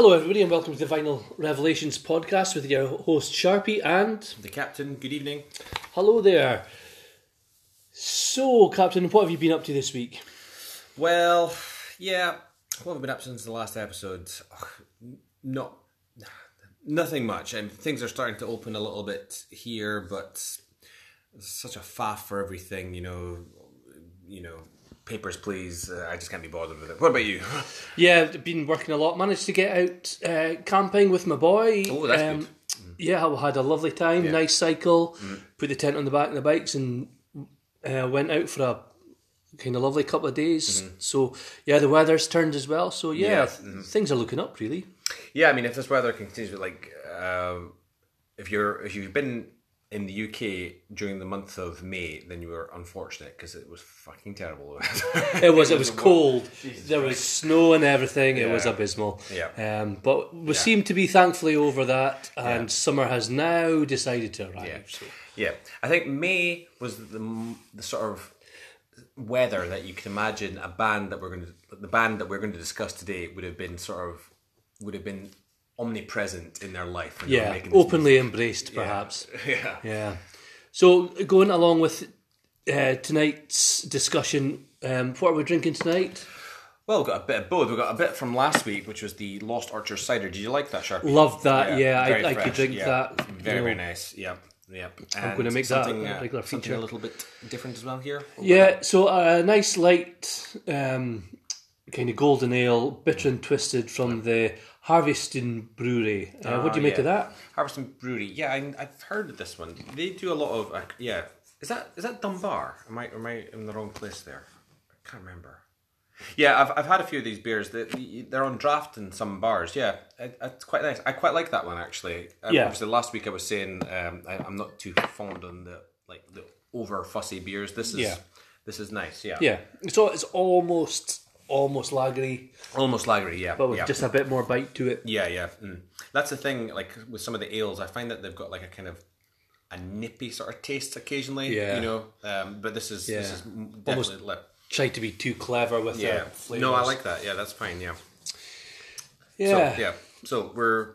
Hello, everybody, and welcome to the Vinyl Revelations podcast with your host Sharpie and The captain, good evening. hello there. So, Captain, what have you been up to this week? Well, yeah, what have I been up since the last episode? Ugh, Not nothing much, and things are starting to open a little bit here, but such a faff for everything, you know. You know, papers, please. Uh, I just can't be bothered with it. What about you? Yeah, been working a lot. Managed to get out uh, camping with my boy. Oh, that's good. Yeah, I had a lovely time. Yeah. Mm. Nice cycle. Put the tent on the back of the bikes and uh, went out for a kind of lovely couple of days. So, yeah, the weather's turned as well. So, yeah, Mm-hmm. Things are looking up, really. Yeah, I mean, if this weather continues, like, um, if you're if you've been in the UK during the month of May, then you were unfortunate because it was fucking terrible. It was it was cold. there was snow and everything. It was abysmal. Yeah. Um, but we seem to be thankfully over that, and summer has now decided to arrive. Yeah. So. Yeah, I think May was the, the sort of weather that you can imagine a band that we're going to the band that we're going to discuss today would have been sort of would have been omnipresent in their life. Yeah, openly embraced, perhaps. music. Yeah. Yeah. So going along with uh, tonight's discussion, um, what are we drinking tonight? Well, we've got a bit of both. We've got a bit from last week, which was the Lost Archer cider. Did you like that, Sharpie? Loved that. Yeah, very I, I could drink yeah. that. Very, you know. very nice. Yeah, yeah. I'm gonna make that a uh, regular feature. a little bit different as well here. Yeah, so a nice light um, kind of golden ale, bitter and twisted from the Harviestoun Brewery. Uh, what do you make yeah. of that? Harviestoun Brewery. Yeah, I, I've heard of this one. They do a lot of uh, yeah. Is that is that Dunbar? Am I am I in the wrong place there? I can't remember. Yeah, I've, I've had a few of these beers. They, they're on draft in some bars. Yeah, it's quite nice. I quite like that one actually. Um, Yeah. Obviously, last week I was saying um, I, I'm not too fond on the like the over fussy beers. This is Yeah. this is nice. Yeah, Yeah, so it's almost almost lagery, almost lagery. Yeah, but with yeah. just a bit more bite to it. Yeah, yeah. Mm. That's the thing. Like with some of the ales, I find that they've got like a kind of a nippy sort of taste occasionally. Yeah. You know, um, but this is this is definitely like Try to be too clever with yeah. their flavors. No, I like that. Yeah, that's fine. Yeah. Yeah, So yeah. So we're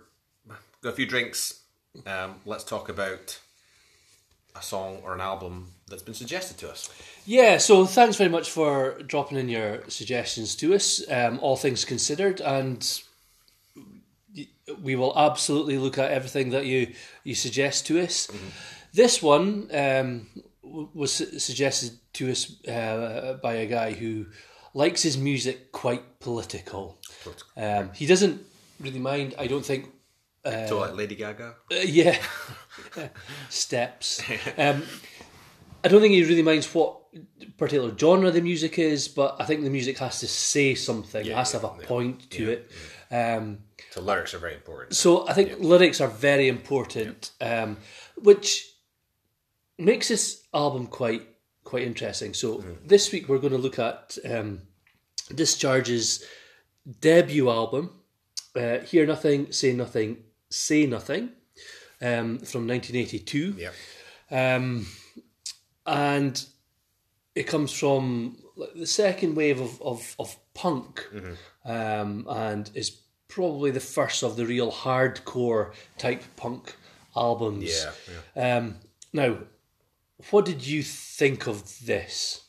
got a few drinks. Um, let's talk about a song or an album that's been suggested to us. Yeah, so thanks very much for dropping in your suggestions to us, um, all things considered, and we will absolutely look at everything that you, you suggest to us. This one um, was suggested to us uh, by a guy who likes his music quite political. Um, he doesn't really mind, I don't think, so like Lady Gaga. uh, yeah, steps. Um, I don't think he really minds what particular genre the music is, but I think the music has to say something. it has to have a point to it. Um, So lyrics are very important. so I think lyrics are very important, um, which makes this album quite quite interesting. So this week we're going to look at um, Discharge's debut album, uh, "Hear Nothing, Say Nothing, Say Nothing," um, from 1982 Yeah. um, and it comes from like, the second wave of, of, of punk um, and is probably the first of the real hardcore type punk albums. Yeah. Um, now, what did you think of this?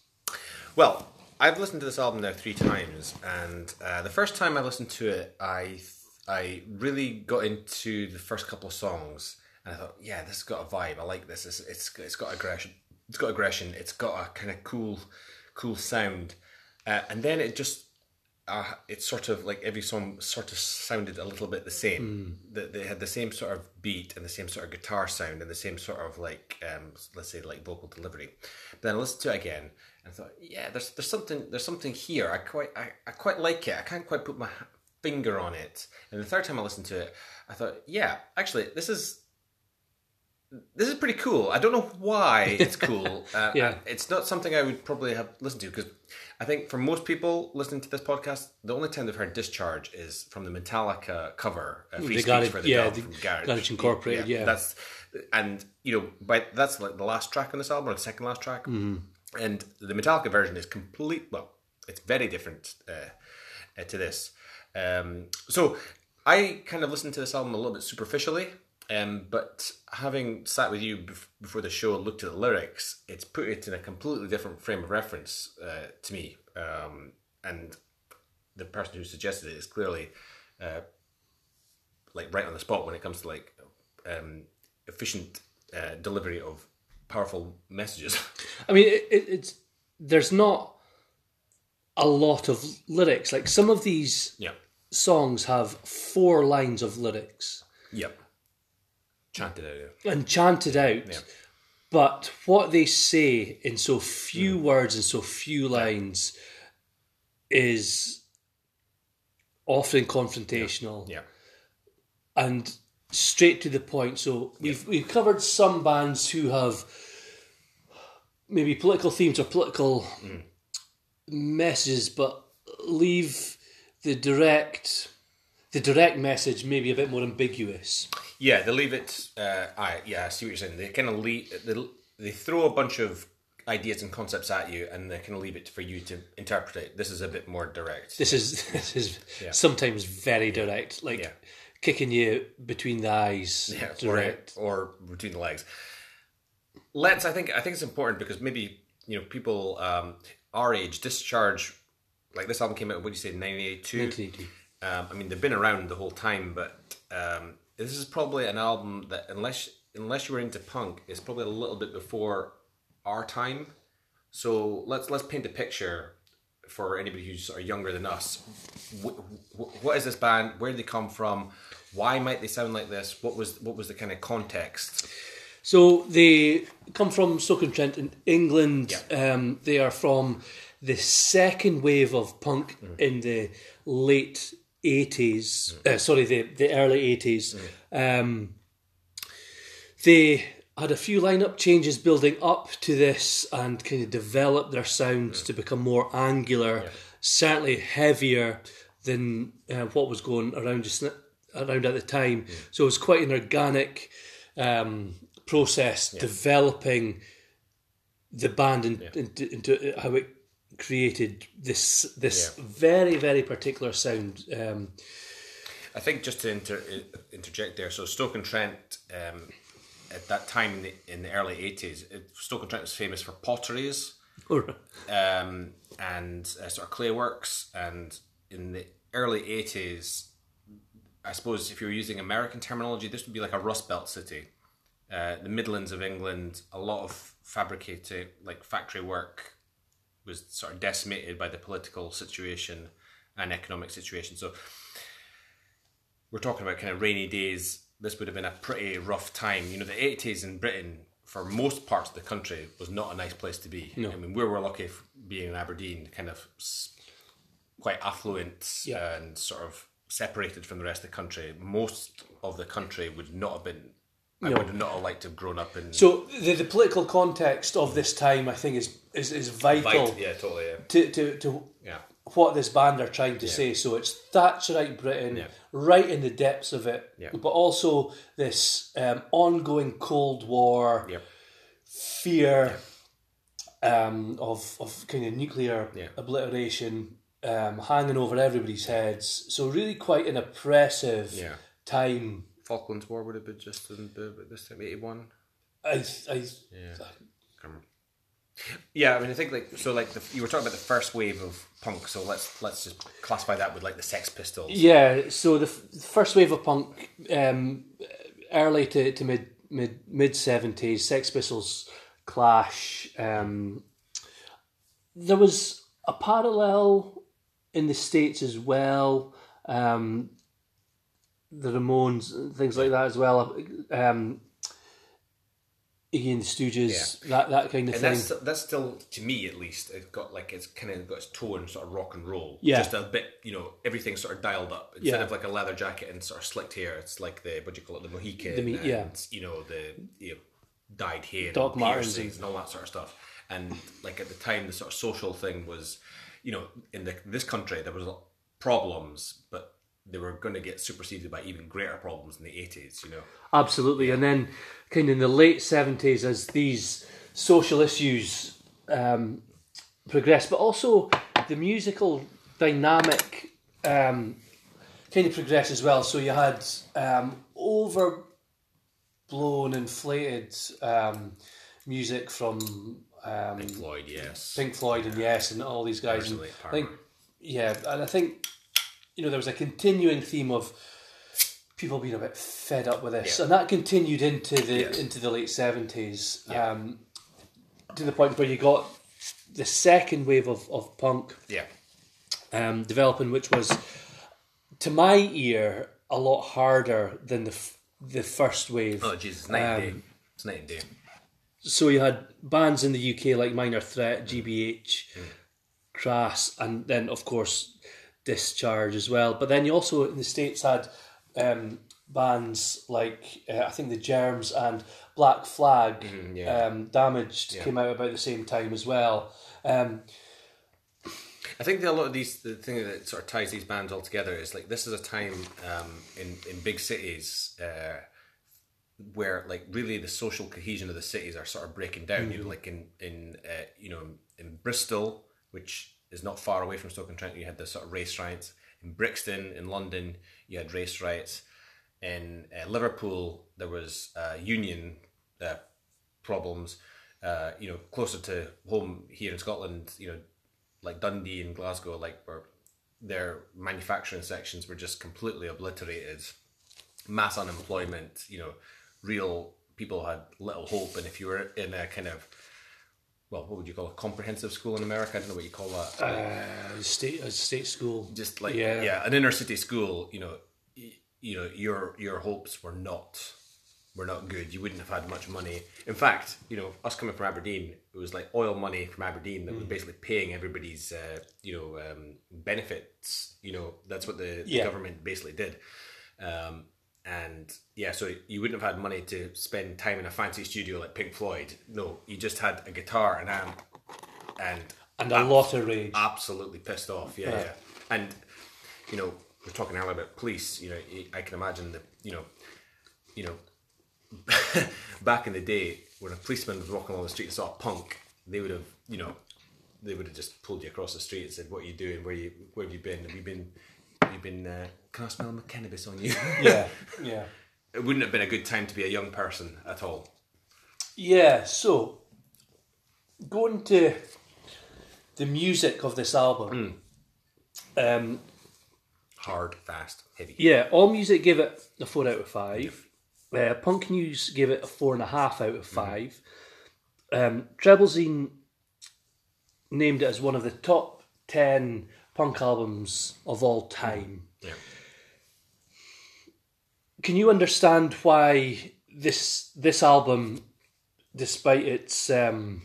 Well, I've listened to this album now three times, and uh, the first time I listened to it, I I really got into the first couple of songs, and I thought, yeah, this has got a vibe. I like this. It's it's, it's got aggression. It's got aggression. It's got a kind of cool, cool sound, uh, and then it just. Uh, it's sort of like every song sort of sounded a little bit the same. That they had the same sort of beat and the same sort of guitar sound and the same sort of like um, let's say like vocal delivery. But then I listened to it again and I thought, yeah, there's there's something there's something here. I quite I, I quite like it. I can't quite put my finger on it. And the third time I listened to it, I thought, yeah, actually, this is this is pretty cool. I don't know why it's cool. Uh, Yeah. It's not something I would probably have listened to because I think for most people listening to this podcast, the only time they've heard Discharge is from the Metallica cover, uh, Free The Speech Garage- for the yeah, Dog from Garage. Garage Incorporated, yeah. That's and you know, by that's like the last track on this album, or the second last track, Mm-hmm. and the Metallica version is complete. Well, it's very different uh, uh, to this. Um, so I kind of listened to this album a little bit superficially, um, but having sat with you before the show, looked at the lyrics, it's put it in a completely different frame of reference uh, to me. Um, and the person who suggested it is clearly uh, like right on the spot when it comes to like um, efficient uh, delivery of powerful messages. I mean, it, it, it's there's not a lot of lyrics. Like some of these yeah. songs have four lines of lyrics Yep. Chanted out. yeah. and chanted out. Yeah. But what they say in so few mm. words and so few lines is often confrontational Yeah. and straight to the point. So we've we've covered some bands who have maybe political themes or political mm. messages, but leave the direct the direct message maybe a bit more ambiguous. Yeah, they leave it. Uh, I yeah, I see what you're saying. They kind of leave. They, they throw a bunch of ideas and concepts at you, and they kind of leave it for you to interpret it. This is a bit more direct. This is this is yeah. sometimes very direct, like Yeah. kicking you between the eyes. Yeah, direct. or, or between the legs. Let's. I think. I think it's important because maybe you know people um, our age discharge. Like this album came out. What do you say? Ninety eight two. 1980. Um, I mean, they've been around the whole time, but um, this is probably an album that, unless unless you were into punk, is probably a little bit before our time. So let's let's paint a picture for anybody who's sort of younger than us. Wh- wh- what is this band? Where did they come from? Why might they sound like this? What was what was the kind of context? So they come from Stoke-on-Trent in England. Um, they are from the second wave of punk in the late 80s. Uh, sorry, the, the early 80s. Um, they had a few lineup changes building up to this and kind of developed their sound to become more angular, certainly heavier than uh, what was going around just around at the time. So it was quite an organic um, process developing the band in, into, into how it created this this very very particular sound. Um, I think just to inter- interject there, so Stoke-on-Trent um, at that time in the, in the early eighties, Stoke-on-Trent was famous for potteries um, and uh, sort of clay works, and in the early eighties, I suppose if you were using American terminology, this would be like a Rust Belt city. Uh, the Midlands of England, a lot of fabricated like factory work was sort of decimated by the political situation and economic situation. So we're talking about kind of rainy days. This would have been a pretty rough time. You know, the 80s in Britain, for most parts of the country, was not a nice place to be. No. I mean, we were lucky being in Aberdeen, kind of quite affluent Yeah. and sort of separated from the rest of the country. Most of the country would not have been. I No. would not have liked to have grown up in. so the, the political context of this time, I think, is is, is vital yeah, totally. Yeah. to, to, to yeah. what this band are trying to say. So it's Thatcherite Britain, Yeah. right in the depths of it, Yeah. but also this um, ongoing Cold War fear um, of of kind of nuclear Yeah. obliteration um, hanging over everybody's heads. So really quite an oppressive Yeah. time. Falklands War would have been just in the, this time, 81. I, I, Yeah. Come- Yeah, I mean, I think like so, like the, you were talking about the first wave of punk. So let's let's just classify that with like the Sex Pistols. Yeah, so the, f- the first wave of punk, um, early to, to mid mid mid seventies, Sex Pistols, Clash. Um, there was a parallel in the states as well. Um, the Ramones, and things like that as well. Um, Iggy and the Stooges, that that kind of And thing. that's that's still to me at least. It's got like it's kind of got its tone sort of rock and roll. Yeah. just a bit. You know, everything's sort of dialed up instead Yeah. of like a leather jacket and sort of slicked hair. It's like the what do you call it, the Mohican. The Mo- and, yeah. you know the you know, dyed hair, Doc and Martens piercings, and all that sort of stuff. And like at the time, the sort of social thing was, you know, in the this country there was problems, but they were going to get superseded by even greater problems in the eighties. You know. Absolutely. And then, kind of in the late 70s, as these social issues um, progress, but also the musical dynamic um, kind of progressed as well. So you had um, overblown, inflated um, music from um, Pink Floyd, yes. Pink Floyd and Yes, and all these guys. And I think, yeah, and I think you know there was a continuing theme of people being a bit fed up with this, Yeah. and that continued into the Yes. into the late seventies, Yeah. um, to the point where you got the second wave of, of punk Yeah. um, developing, which was to my ear a lot harder than the f- the first wave. Oh, Jesus, night Um, day. It's night and day. So you had bands in the UK like Minor Threat, GBH, Crass, and then of course Discharge as well. But then you also in the states had um, bands like uh, I think the Germs and Black Flag. Mm-hmm, yeah. um, Damaged came out about the same time as well. Um, I think that a lot of these, the thing that sort of ties these bands all together is like this is a time um, in in big cities uh, where like really the social cohesion of the cities are sort of breaking down. You know, like in in uh, you know in Bristol, which is not far away from Stoke on Trent, you had the sort of race riots. In Brixton, in London, you had race riots. In uh, Liverpool, there was uh, union uh, problems. Uh, you know, closer to home here in Scotland, you know, like Dundee and Glasgow, like where their manufacturing sections were just completely obliterated. Mass unemployment, you know, real people had little hope. And if you were in a kind of, well, what would you call a comprehensive school in America? I don't know what you call that. uh, state a state school, just like yeah. yeah. an inner city school. You know, y- you know your your hopes were not were not good. You wouldn't have had much money. In fact, you know, us coming from Aberdeen, it was like oil money from Aberdeen that Mm. was basically paying everybody's, uh, you know, um, benefits. You know, that's what the, the Yeah. government basically did. Um, and yeah, so you wouldn't have had money to spend time in a fancy studio like Pink Floyd. No, you just had a guitar, an amp, and and a lot of rage. absolutely pissed off. Yeah, yeah. And you know, we're talking earlier about police. You know, I can imagine that. You know, you know, back in the day when a policeman was walking along the street and saw a punk, they would have, you know, they would have just pulled you across the street and said, "What are you doing? Where you? Where have you been? Have you been? Have you been? Uh, can I smell my cannabis on you?" yeah, yeah. it wouldn't have been a good time to be a young person at all. Yeah, so going to the music of this album. Um, Hard, fast, heavy. yeah, All Music gave it a four out of five. Uh, Punk News gave it a four and a half out of 5 Um, Treblezine named it as one of the top ten punk albums of all time. Yeah. Can you understand why this this album, despite its um,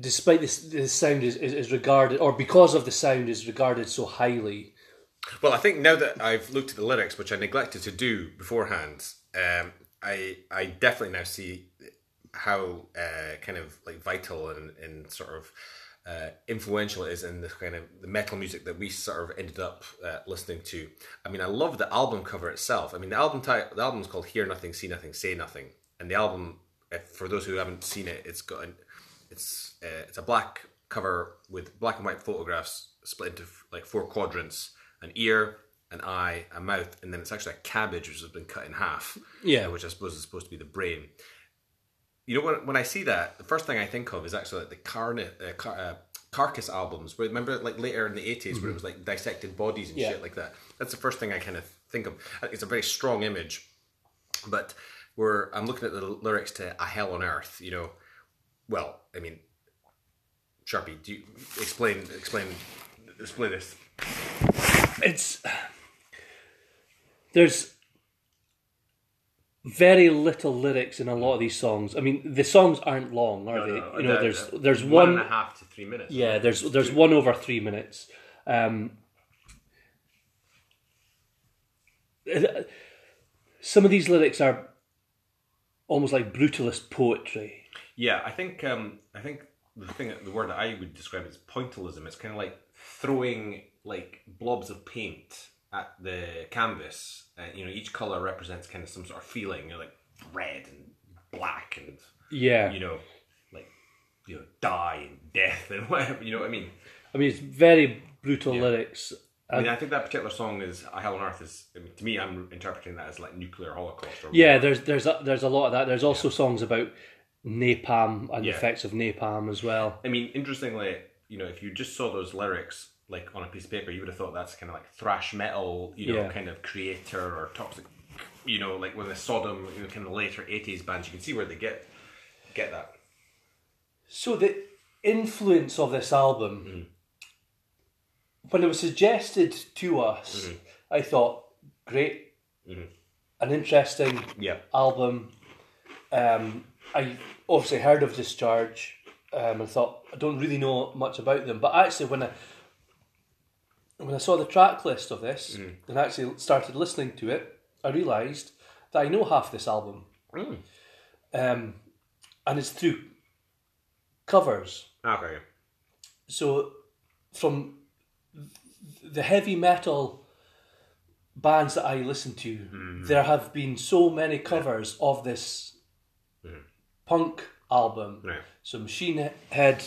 despite this the sound is, is, is regarded or because of the sound is regarded so highly Well, I think now that I've looked at the lyrics, which I neglected to do beforehand, um, I I definitely now see how uh, kind of like vital and, and sort of uh, influential it is in the kind of the metal music that we sort of ended up uh, listening to. I mean, I love the album cover itself. I mean, the album type, the album's called "Hear Nothing, See Nothing, Say Nothing," and the album, if, for those who haven't seen it, it's got an, it's uh, it's a black cover with black and white photographs split into like four quadrants: an ear, an eye, a mouth, and then it's actually a cabbage which has been cut in half. Yeah. which I suppose is supposed to be the brain. You know, when, when I see that, the first thing I think of is actually like the carni- uh, car- uh, Carcass albums. Where remember, like later in the 80s where it was like dissected bodies and Yeah. shit like that. That's the first thing I kind of think of. It's a very strong image, but where I'm looking at the lyrics to "A Hell on Earth," you know, well, I mean, Sharpie, do you explain explain explain this? it's there's very little lyrics in a lot of these songs. I mean, the songs aren't long, are they? you know, there's there's one. half to three minutes. yeah, there's there's one over three minutes. Um, some of these lyrics are almost like brutalist poetry. Yeah, I think um, I think the thing, the word that I would describe is pointillism. It's kind of like throwing like blobs of paint at the canvas. Uh, you know, each color represents kind of some sort of feeling. You know, like red and black, and Yeah, you know, like you know, die and death and whatever. You know what I mean? I mean, it's very brutal lyrics. I mean, I think that particular song is "A Hell on Earth" is to me. I'm interpreting that as like nuclear holocaust. Or Yeah, there's there's a, there's a lot of that. There's also songs about napalm and the effects of napalm as well. I mean, interestingly, you know, if you just saw those lyrics like on a piece of paper, you would have thought that's kind of like thrash metal, you know, Yeah. kind of Kreator or toxic, you know, like when the Sodom, you know, kind of later '80s bands. You can see where they get get that. So the influence of this album, when it was suggested to us, I thought, great, an interesting Yeah, album. Um, I obviously heard of Discharge um, and thought I don't really know much about them, but actually when I when I saw the track list of this and actually started listening to it, I realised that I know half this album, Mm. um, and it's through covers. okay, So from the heavy metal bands that I listen to, there have been so many covers of this punk album. right, So Machine Head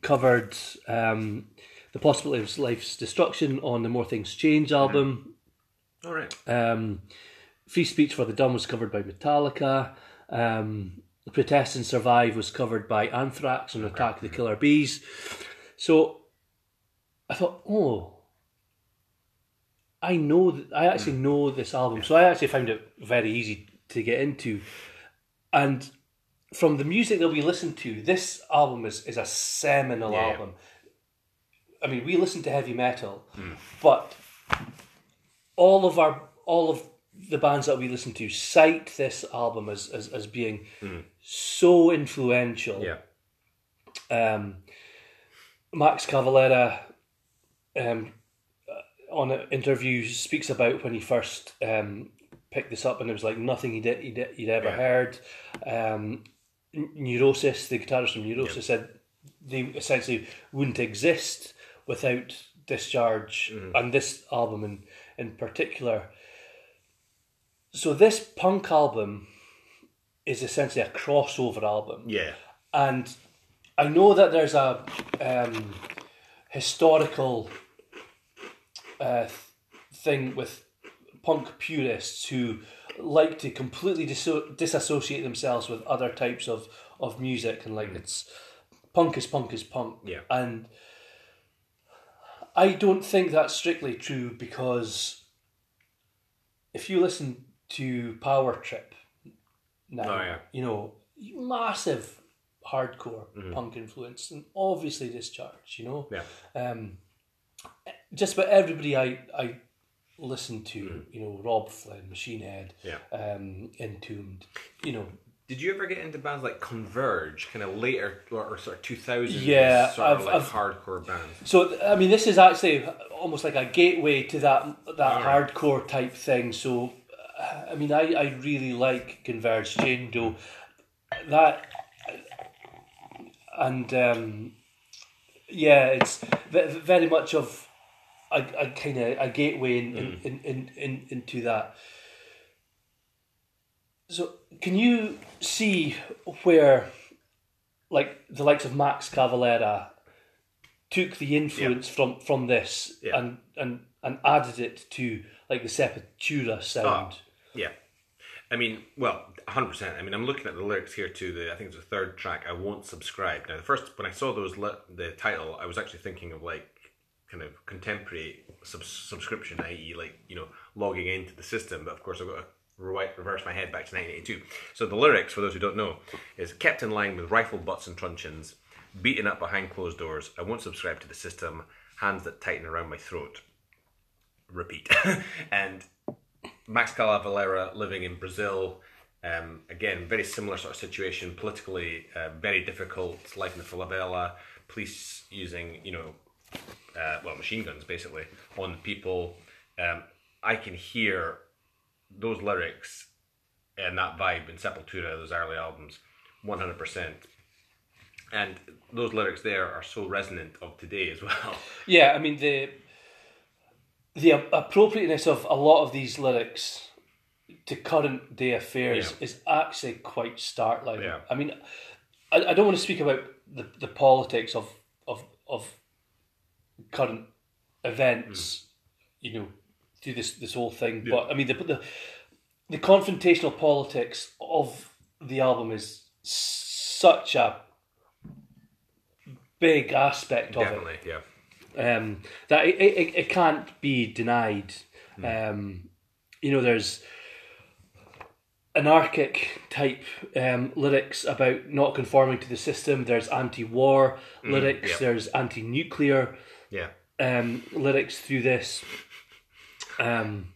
covered um, the possibility of life's destruction on the More Things Change album. all right, Um, Free Speech for the Dumb was covered by Metallica. Um, Protest and Survive was covered by Anthrax and Attack the Killer Bees. So I thought, oh, I know, th- I actually know this album. So I actually found it very easy to get into. And from the music that we listened to, this album is, is a seminal Yeah. album. I mean, we listen to heavy metal, but all of our all of the bands that we listen to cite this album as as, as being so influential. yeah, Um, Max Cavalera, um, uh, on an interview, speaks about when he first um, picked this up, and it was like nothing he'd he'd, he'd ever Yeah. heard. Um, Neurosis, the guitarist from Neurosis, said they essentially wouldn't exist without Discharge and this album in in particular. So this punk album is essentially a crossover album. Yeah, and I know that there's a um, historical uh, thing with punk purists who like to completely disassociate themselves with other types of, of music and like it's punk is punk is punk. Yeah. and I don't think that's strictly true because if you listen to Power Trip now, Oh, yeah. you know, massive hardcore Mm-hmm. punk influence and obviously Discharge, you know. yeah, Um, just about everybody I, I listen to, Mm-hmm. you know, Robb Flynn, Machine Head, yeah. um, Entombed, you know, Did you ever get into bands like Converge, kind of later or, or sort of two thousand? Yeah, sort of I've- like I've- hardcore bands. So I mean, this is actually almost like a gateway to that that Alright. hardcore type thing. So, I mean, I, I really like Converge, Jane Doe, that, and um, yeah, it's very much of a, a kind of a gateway in, in, in, in, in, into that. So, can you see where, like the likes of Max Cavalera, took the influence from from this Yeah. and and and added it to like the Sepultura sound? Ah, yeah. I mean, well, 100%. I mean, I'm looking at the lyrics here to the, I think it's the third track, I Won't Subscribe. Now, the first, when I saw those, li- the title, I was actually thinking of like kind of contemporary sub- subscription, i.e., like, you know, logging into the system. But of course, I've got re- reverse my head back to 1982. So the lyrics, for those who don't know, is kept in line with rifle butts and truncheons, beaten up behind closed doors. I won't subscribe to the system, hands that tighten around my throat. Repeat. and Max Cavalera living in Brazil. Um, again, very similar sort of situation, politically uh, very difficult, life in the favela, police using, you know, uh, well, machine guns basically on people. Um, I can hear those lyrics and that vibe in Sepultura, those early albums, 100%. And those lyrics there are so resonant of today as well. Yeah, I mean the the appropriateness of a lot of these lyrics to current day affairs Yeah. is actually quite startling. Yeah. I mean, I, I don't want to speak about the, the politics of of of current events, mm. you know, do this this whole thing. But I mean, the the the confrontational politics of the album is such a big aspect of it Definitely, yeah. um, that it, it, it can't be denied. Hmm. Um, you know, there's anarchic type um, lyrics about not conforming to the system. There's anti-war lyrics. Hmm. yep. There's anti-nuclear Yeah. um, lyrics through this. Um,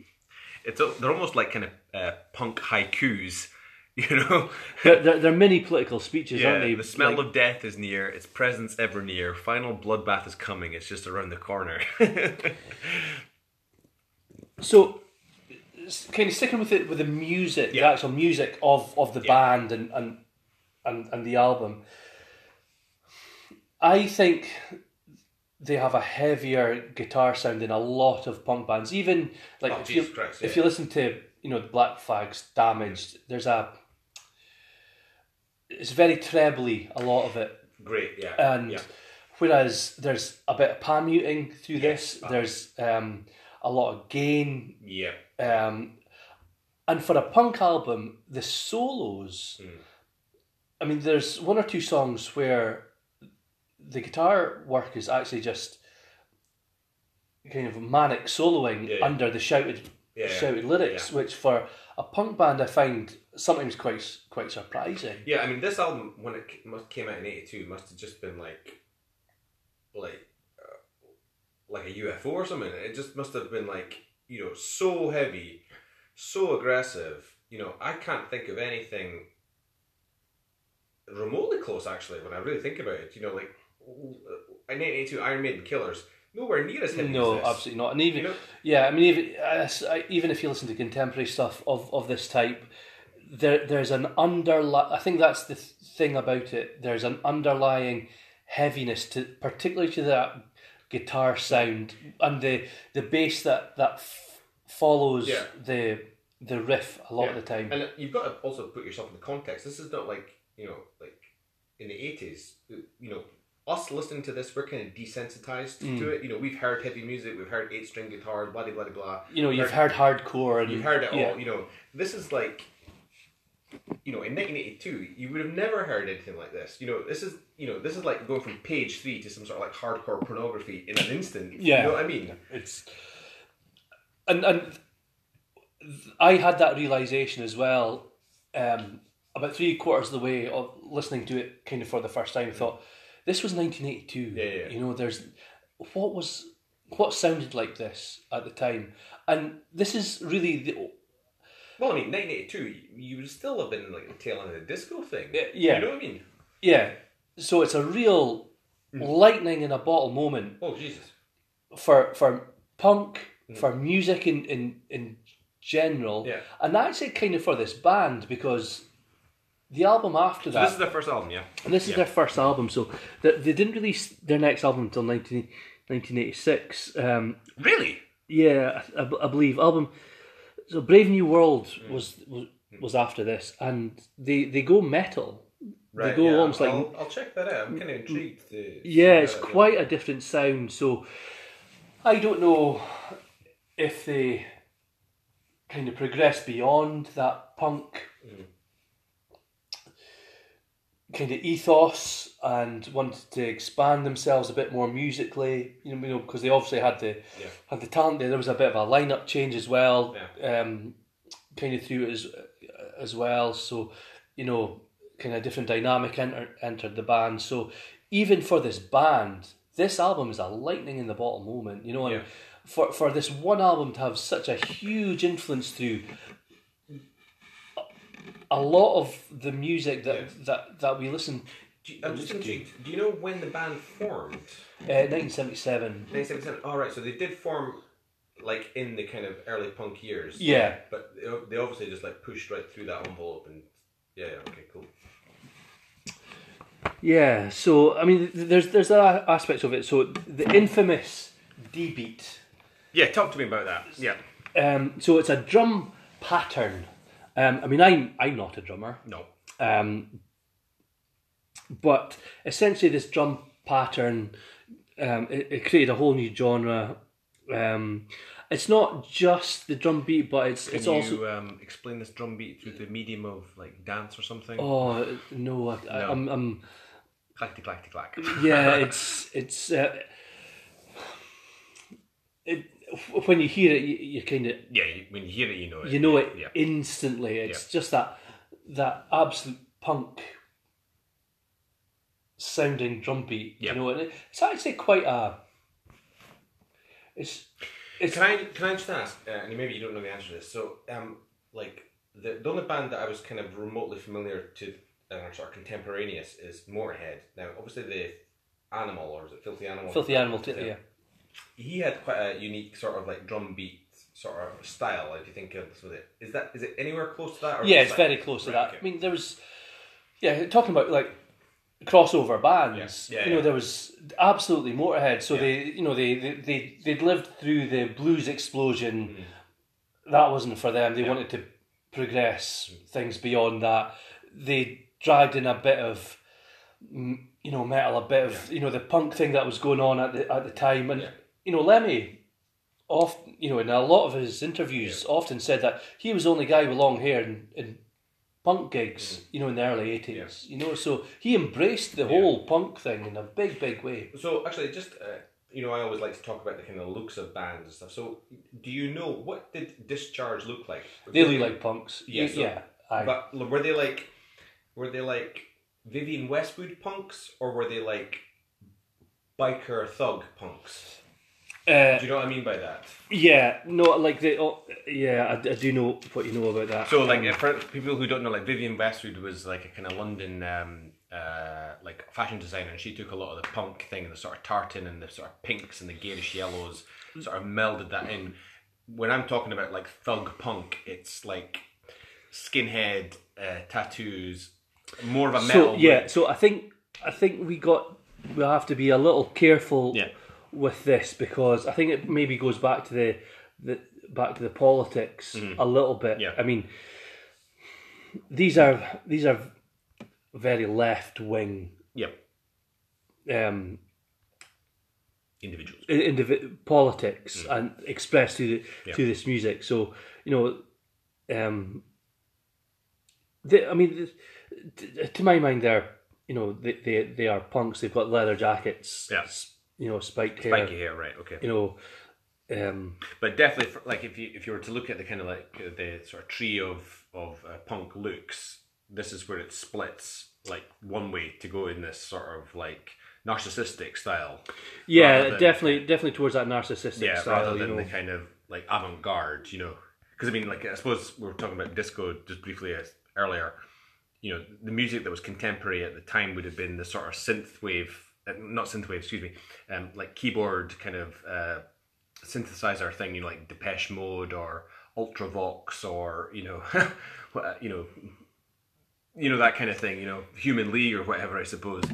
It's they're almost like kind of uh, punk haikus, you know. there, there are many political speeches, Yeah, aren't they? the smell Like- of death is near, its presence ever near. Final bloodbath is coming, it's just around the corner. So, kind of sticking with it with the music, the actual music of, of the band and, and and and the album. I think they have a heavier guitar sound than a lot of punk bands. Even like Oh, if you Christ, if you listen to you know the Black Flag's Damaged, there's a it's very trebly a lot of it Great, yeah. and yeah. whereas there's a bit of palm muting through this, uh-huh. there's um, a lot of gain Yeah. um, and for a punk album, the solos. Hmm. I mean, there's one or two songs where the guitar work is actually just kind of manic soloing Yeah, yeah. under the shouted Yeah, shouted lyrics, which for a punk band I find sometimes quite quite surprising. Yeah, I mean, this album when it must came out in '82 must have just been like, like, uh, like a UFO or something. It just must have been like you know so heavy, so aggressive. You know, I can't think of anything remotely close actually when I really think about it. You know, like uh, in '82 Iron Maiden Killers, nowhere near as heavy. No, absolutely not. And even You know? yeah, I mean, even even if you listen to contemporary stuff of, of this type, there there's an underli I think that's the thing about it. There's an underlying heaviness to, particularly to that guitar sound and the the bass that that f- follows Yeah. the the riff a lot Yeah. of the time. And you've got to also put yourself in the context. This is not like you know, like in the eighties. You know, us listening to this, we're kind of desensitized Mm. to it. You know, we've heard heavy music, we've heard eight string guitar, blah blah blah blah. you know, you've heard hardcore and You've heard it yeah. all. You know, this is like. You know, in 1982, you would have never heard anything like this. You know, this is you know, this is like going from page three to some sort of like hardcore pornography in an instant. Yeah. you know what I mean. it's and and I had that realization as well. Um, about three quarters of the way of listening to it, kind of for the first time, I thought this was 1982. Yeah, yeah. You know, there's what was what sounded like this at the time, and this is really the Well, I mean, 1982, you would still have been like the tail end of the disco thing. Yeah, yeah. you know what I mean. yeah. So it's a real Mm. lightning in a bottle moment Oh Jesus. for for punk, for music in in in general, Yeah. and actually kind of for this band because the album after that, This is their first album, yeah. and this is yeah. their first album, so they, they didn't release their next album until 19, 1986. Um, Really? yeah, I, I- believe album. So Grave New World Mm. was, was was after this, and they they go metal. Right. go yeah. almost like- I'll, I'll check that out. I'm kind of intrigued. To Yeah, it's that, you know. quite a different sound. So I don't know if they kind of progress beyond that punk kind of ethos and wanted to expand themselves a bit more musically. You know, you know, because they obviously had the Yeah. had the talent there. There was a bit of a lineup change as well. Um, kind of through it as as well. So you know, kind of different dynamic enter, entered the band. So even for this band, this album is a lightning in the bottle moment. You know, and Yeah. for for this one album to have such a huge influence through a lot of the music that Yeah. that, that we listen Do you, I'm just intrigued. Do you know when the band formed? uh, 1977 1977. All right, so they did form like in the kind of early punk years. Yeah. But they- they obviously just like pushed right through that envelope and yeah, yeah okay, cool. yeah so i mean there's there's that aspect of it so the infamous d beat Yeah, talk to me about that. Yeah. um, so it's a drum pattern um, i mean i'm i'm not a drummer No. um, but essentially this drum pattern Um, it, it created a whole new genre. Um, it's not just the drum beat, but it's Can it's you also. um, explain this drum beat through the medium of like dance or something? Oh no, I, I, No. I'm, I'm clackety clack. yeah, it's it's uh, it when you hear it, you, you kind of Yeah, you, when you hear it, you know it. you know it Yeah. instantly. It's just that that absolute punk sounding drum beat. Yeah. You know, and it- it's actually quite a. It's it's Can I can I just ask? Uh, and maybe you don't know the answer to this. So, um, like the, the only band that I was kind of remotely familiar to, and uh, sort of contemporaneous is Motorhead. Now, obviously the Animal or is it Philthy Animal? filthy animal. Yeah. He had quite a unique sort of like drum beat sort of style. If you think of with it, is that is it anywhere close to that? Yeah, it's that- very close to that. I mean, there was, yeah, talking about like crossover bands. Yeah. Yeah, you know, yeah. there was absolutely Motorhead. So they, you know, they they they they'd lived through the blues explosion. Mm-hmm. That wasn't for them. They wanted to progress things beyond that. They dragged in a bit of, you know, metal, a bit of you know the punk thing that was going on at the at the time, and Yeah. You know Lemmy. often, you know, in a lot of his interviews, often said that he was the only guy with long hair in, in punk gigs, you know, in the early eighties. You know, so he embraced the whole punk thing in a big, big way. So actually, just uh, you know, I always like to talk about the kind of looks of bands and stuff. So, do you know what did Discharge look like? They look like punks. Yeah, Yeah, so- yeah. aye. But were they like, were they like Vivienne Westwood punks, or were they like biker thug punks? Uh, Do you know what I mean by that? yeah, no, like the Oh, yeah, I, I do know what you know about that. So, like, Um, for people who don't know, like Vivienne Westwood was like a kind of London, um, uh, like fashion designer, and she took a lot of the punk thing, and the sort of tartan and the sort of pinks and the garish yellows, sort of melded that in. When I'm talking about like thug punk, it's like skinhead uh, tattoos, more of a metal. so yeah, look. so I think I think we got we will have to be a little careful Yeah. With this because I think it maybe goes back to the the back to the politics a little bit. Yeah. I mean, these are these are very left wing yeah, um, individuals. indivi- politics and expressed through the, Mm. Yeah. through this music. So you know, um, they, I mean, to my mind, they're you know they, they they are punks. They've got leather jackets. Yeah. You know, spiked hair. Spiky hair, right? Okay. You know, um, But definitely, for, like if you if you were to look at the kind of like uh, the sort of tree of of uh, punk looks, this is where it splits like one way to go in this sort of like narcissistic style. yeah, than- definitely, definitely towards that narcissistic Yeah, style. rather you than know, the kind of like avant garde, you know. Because I mean, like I suppose we were talking about disco just briefly as, earlier. You know, the music that was contemporary at the time would have been the sort of synth wave, uh, not synthwave, excuse me, um, like keyboard kind of uh, synthesizer thing. You know, like Depeche Mode or Ultravox or you know, what- you know, you know that kind of thing. You know, Human League or whatever, I suppose.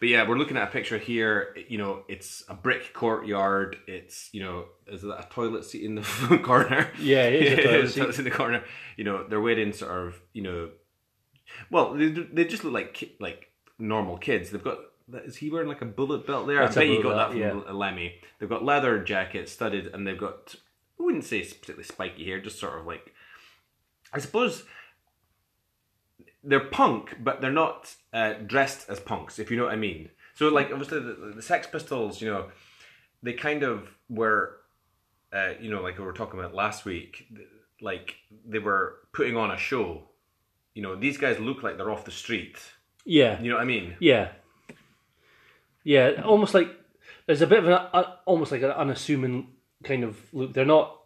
But yeah, we're looking at a picture here. You know, it's a brick courtyard. It's you know, is that a toilet seat in the corner? Yeah, it is a toilet seat. toilet in the corner. You know, they're waiting sort of you know, well, they, they just look like like normal kids. They've got. Is he wearing like a bullet belt there? That's I bet you got that from L- Lemmy. They've got leather jackets, studded, and they've got. I wouldn't say it's particularly spiky hair, just sort of like. I suppose they're punk, but they're not uh, dressed as punks, if you know what I mean. So, like, obviously, the, the Sex Pistols, you know, they kind of were, uh, you know, like we were talking about last week, like they were putting on a show. You know, these guys look like they're off the street. yeah, You know what I mean? Yeah, yeah, almost like there's a bit of an uh, almost like an unassuming kind of look. They're not.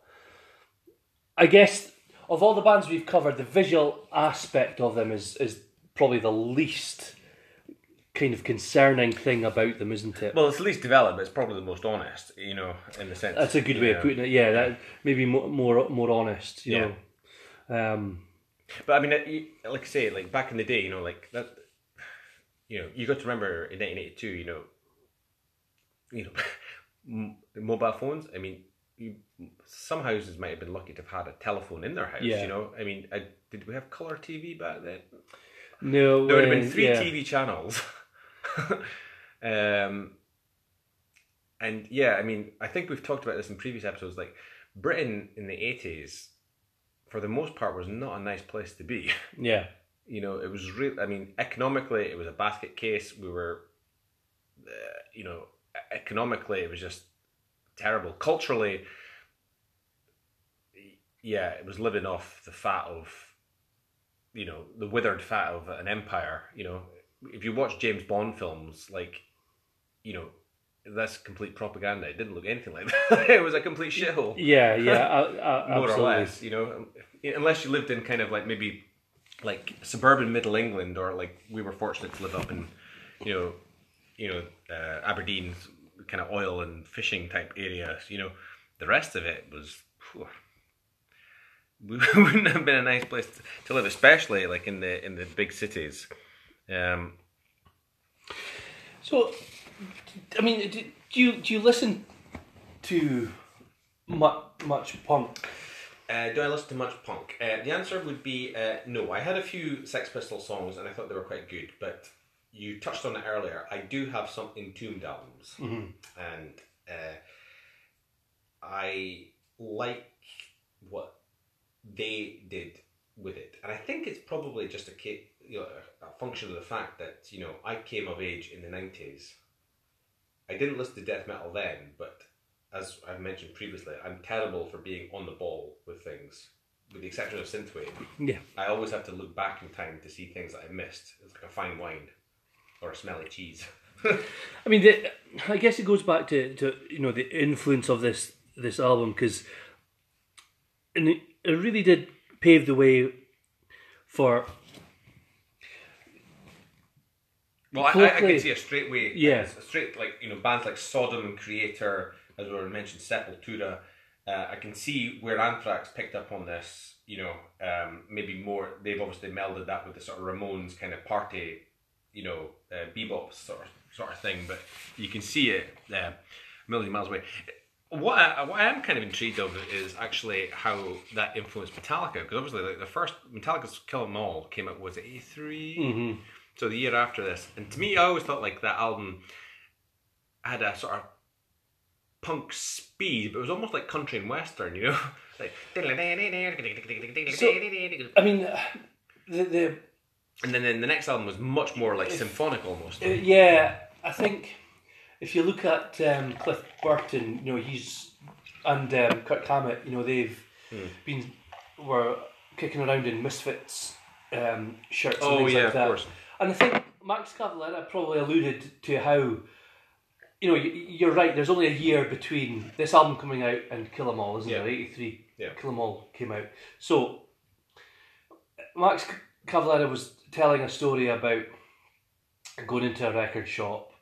I guess of all the bands we've covered, the visual aspect of them is is probably the least kind of concerning thing about them, isn't it? Well, it's least developed, but it's probably the most honest. You know, in the sense. That's a good way of putting it. Yeah, that maybe more more, more honest. You Yeah. know, um, But I mean, like I say, like back in the day, you know, like that. You know, you got to remember in 1982. You know, you know, mobile phones. I mean, you, some houses might have been lucky to have had a telephone in their house. Yeah. You know, I mean, I, did we have color TV back then? no, There would have uh, been three yeah. TV channels. um, and yeah, I mean, I think we've talked about this in previous episodes. Like Britain in the eighties, for the most part, was not a nice place to be. Yeah. You know, it was real. I mean, economically, it was a basket case. We were, uh, you know, economically, it was just terrible. Culturally, yeah, it was living off the fat of, you know, the withered fat of an empire. You know, if you watch James Bond films, like, you know, that's complete propaganda. It didn't look anything like that. it was a complete shithole Yeah, yeah, uh, uh, more absolutely. or less. You know, unless you lived in kind of like maybe like suburban Middle England, or like we were fortunate to live up in, you know, you know uh, Aberdeen, kind of oil and fishing type area. You know, the rest of it was. phew, wouldn't have been a nice place to, to live, especially like in the in the big cities. Um, So, I mean, do, do you do you listen to much much punk? Uh, do I listen to much punk? Uh, the answer would be uh, no. I had a few Sex Pistols songs and I thought they were quite good, but you touched on it earlier. I do have some Entombed albums, and uh, I like what they did with it, and I think it's probably just a you know a, a function of the fact that you know I came of age in the nineties. I didn't listen to death metal then, but as I've mentioned previously, I'm terrible for being on the ball with things, with the exception of synthwave. Yeah. I always have to look back in time to see things that I missed. It's like a fine wine or a smelly cheese. I mean, the, I guess it goes back to, to you know the influence of this this album because, and it, it really did pave the way for Well, I, I, I can see a straight way. Yeah. a straight like you know bands like Sodom, and Kreator, as we were mentioned, Sepultura. Uh, I can see where Anthrax picked up on this. You know, um, maybe more. They've obviously melded that with the sort of Ramones kind of party, you know, uh, bebop sort of sort of thing. But you can see it uh, a million miles away. What I, what I am kind of intrigued of is actually how that influenced Metallica because obviously like the first Metallica's Kill 'Em All came out was it eighty Mm-hmm. so the year after this, and to me, I always thought like that album had a sort of punk speed, but it was almost like country and western, you know, like. I mean, the the and then, then the next album was much more like symphonic almost. Uh, yeah, I think if you look at um, Cliff Burton, you know he's and um, Kirk Hammett, you know they've Hmm. been were kicking around in Misfits um, shirts. and Oh, things yeah, like of course. And I think Max Cavalera probably alluded to how. You know, you- you're right. There's only a year between this album coming out and Kill 'Em All, isn't Yeah. there? '83, Yeah. Kill 'Em All came out. So, Max Cavalera was telling a story about going into a record shop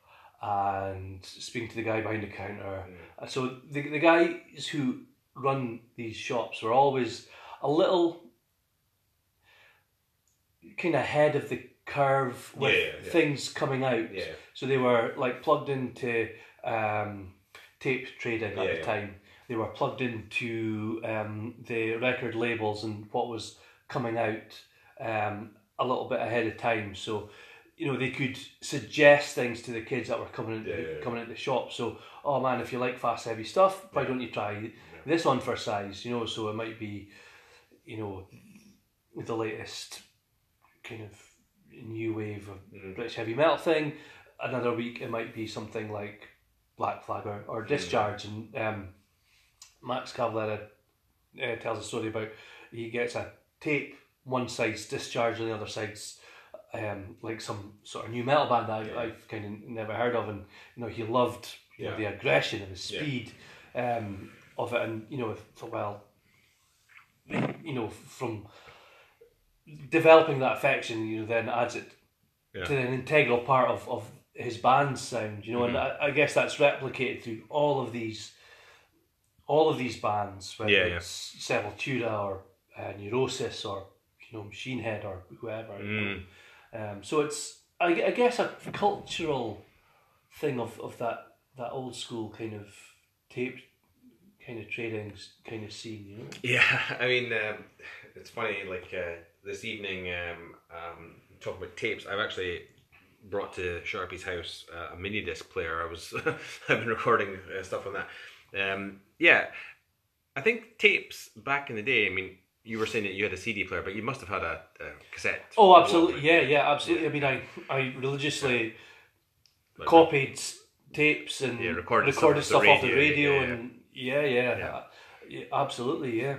and speaking to the guy behind the counter. Uh, So the the guys who run these shops were always a little kind of ahead of the curve with Yeah, yeah, yeah. things coming out. Yeah. So they were like plugged into um, tape trading at Yeah, the yeah. time. They were plugged into um, the record labels and what was coming out um, a little bit ahead of time. So you know they could suggest things to the kids that were coming into, Yeah, yeah, yeah. coming into the shop. So oh man, if you like fast heavy stuff, why don't you try this on for size? You know, so it might be you know the latest kind of new wave of Mm-hmm. British heavy metal thing. Another week it might be something like Black Flag or, or Discharge. And um, Max Cavalera uh, tells a story about he gets a tape, one side's Discharge and the other side's um, like some sort of new metal band that I, I've kind of never heard of. And you know he loved you know, the aggression and the Yeah. speed um, of it. And you know, thought, well, you know, from developing that affection, you know, then adds it Yeah. to an integral part of, of his band's sound, you know, and Mm-hmm. I, I guess that's replicated through all of these, all of these bands, whether Yeah, yeah. it's Sepultura or uh, Neurosis or you know Machine Head or whoever. you know. Mm. Um, so it's I, I guess a cultural thing of, of that that old school kind of tape kind of trading kind of scene, you know. Yeah, I mean, um, it's funny. Like uh, this evening, um, um, talking about tapes, I've actually brought to Sharpie's house uh, a mini disc player. I was I've been recording uh, stuff on that. Um, yeah, I think tapes back in the day. I mean, you were saying that you had a CD player, but you must have had a, a cassette. Oh, absolutely. Yeah, yeah, absolutely. I mean, I I religiously copied tapes and Yeah, recorded recorded stuff off off the the radio, radio, yeah, and yeah, yeah, Yeah. yeah, absolutely, yeah.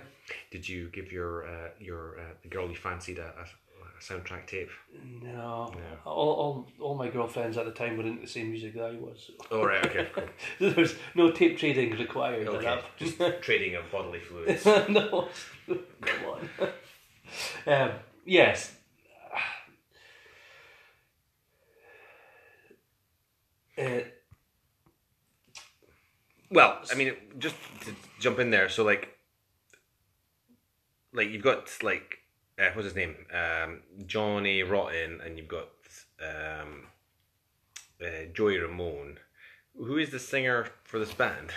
Did you give your uh, your uh, the girl you fancied a, a, soundtrack tape? No, all, all all my girlfriends at the time were into the same music that I was. Oh right, okay, cool. there was no tape trading required. okay. Just trading of bodily fluids. no, come on. um, yes. Uh, Well, I mean, just to jump in there. So, like, like you've got like uh, what's his name, um, Johnny Rotten, and you've got um, uh, Joey Ramone. Who is the singer for this band?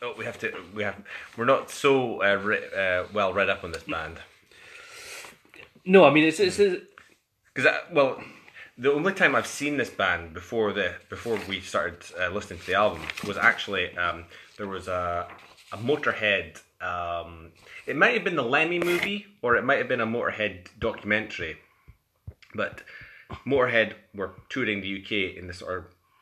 Oh, we have to. We have. We're not so uh, re- uh, well read up on this band. no, I mean it's it's, it's Because well, the only time I've seen this band before the before we started uh, listening to the album was actually um, there was a a Motorhead. Um, it might have been the Lemmy movie, or it might have been a Motorhead documentary. But Motorhead were touring the UK in the sort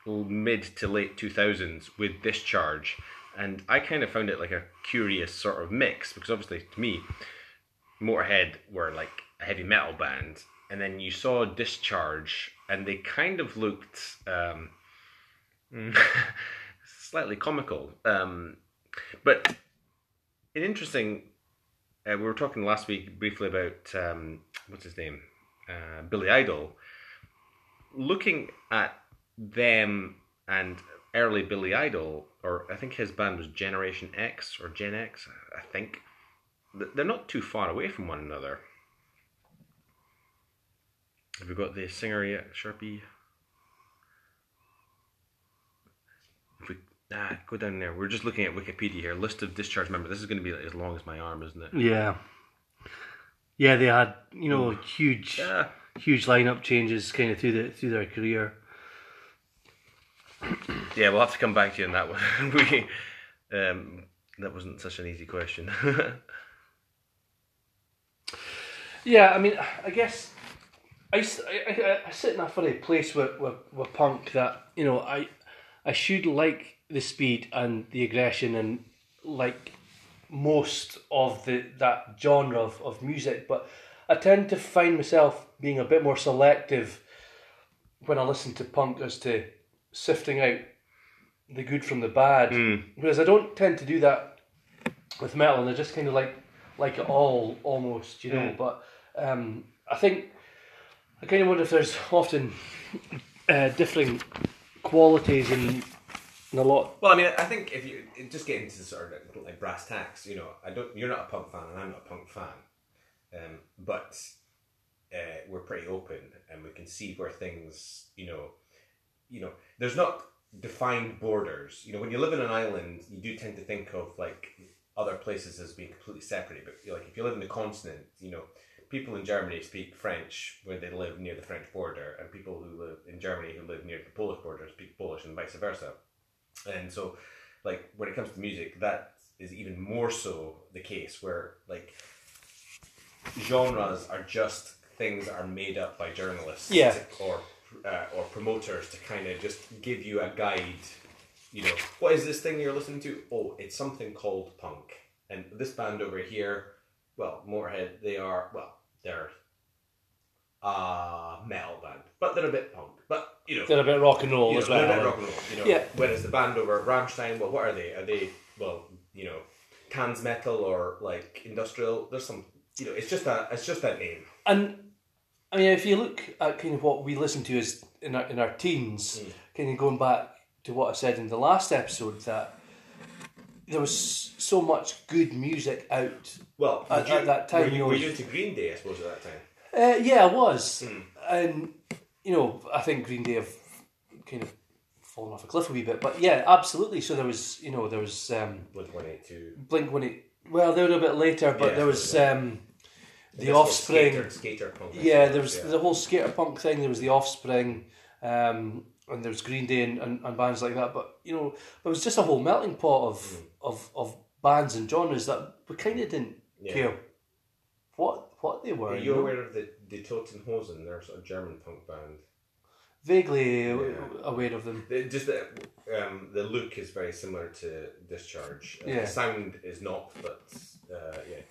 of mid to late two thousands with Discharge, and I kind of found it like a curious sort of mix because obviously to me, Motorhead were like a heavy metal band, and then you saw Discharge, and they kind of looked um, slightly comical. Um, but an interesting. Uh, we were talking last week briefly about um, what's his name, uh, Billy Idol. Looking at them and early Billy Idol, or I think his band was Generation X or Gen X, I think they're not too far away from one another. Have we got the singer yet, Sharpie? If we ah, go down there. We're just looking at Wikipedia here. List of discharge members. This is going to be like as long as my arm, isn't it? yeah, yeah. They had you know huge Yeah. huge lineup changes kind of through the through their career. Yeah, we'll have to come back to you on that one. we, um, that wasn't such an easy question. Yeah, I mean, I guess I I sit in a funny place with, with, with punk that you know I I should like the speed and the aggression and like most of the that genre of, of music, but I tend to find myself being a bit more selective when I listen to punk as to sifting out the good from the bad. Whereas I don't tend to do that with metal, and I just kind of like like it all almost, you know. But um, I think I kind of wonder if there's often uh, differing qualities in, a lot. Well, I mean, I think if you just get into sort of like brass tacks, you know, I don't. You're not a punk fan, and I'm not a punk fan, um, but uh, we're pretty open, and we can see where things, you know, you know, there's not defined borders. You know, when you live in an island, you do tend to think of like other places as being completely separate. But like if you live in the continent, you know, people in Germany speak French when they live near the French border, and people who live in Germany who live near the Polish border speak Polish, and vice versa. And so, like when it comes to music, that is even more so the case where like genres are just things that are made up by journalists Yeah. to- or uh, or promoters to kind of just give you a guide. You know, what is this thing you're listening to? Oh, it's something called punk. And this band over here, well, Motorhead, they are well, they're a metal band, but they're a bit punk. But you know, They're a bit rock and roll you know, as they're a well. bit rock and roll. You know, Yeah. Whereas the band over at Rammstein, well, what are they? Are they well, you know, Tanz metal or like industrial? There's some, you know, it's just a, it's just a name. And I mean, if you look at kind of what we listen to as in our in our teens, Mm. kind of going back to what I said in the last episode, that there was so much good music out. Well, At- did at that time, were you you, know, were you into Green Day? I suppose at that time. Uh, yeah, I was, Mm. and you know, I think Green Day have kind of fallen off a cliff a wee bit, but yeah, absolutely. So there was, you know, there was um, Blink One Eight Two. Blink when it. Well, they were a bit later, but Yeah, there was yeah. um, the Offspring. skater, skater punk. Yeah, there was the whole skater punk thing. There was the Offspring, um, and there was Green Day and, and, and bands like that. But you know, it was just a whole melting pot of Mm. of, of bands and genres that we kind of didn't Yeah. care what what they were. Are you you know? aware of the the Toten Hosen? They're a sort of German punk band. Vaguely Yeah. aware of them. The, just the um, the look is very similar to Discharge. Uh, Yeah. The sound is not, but uh, yeah,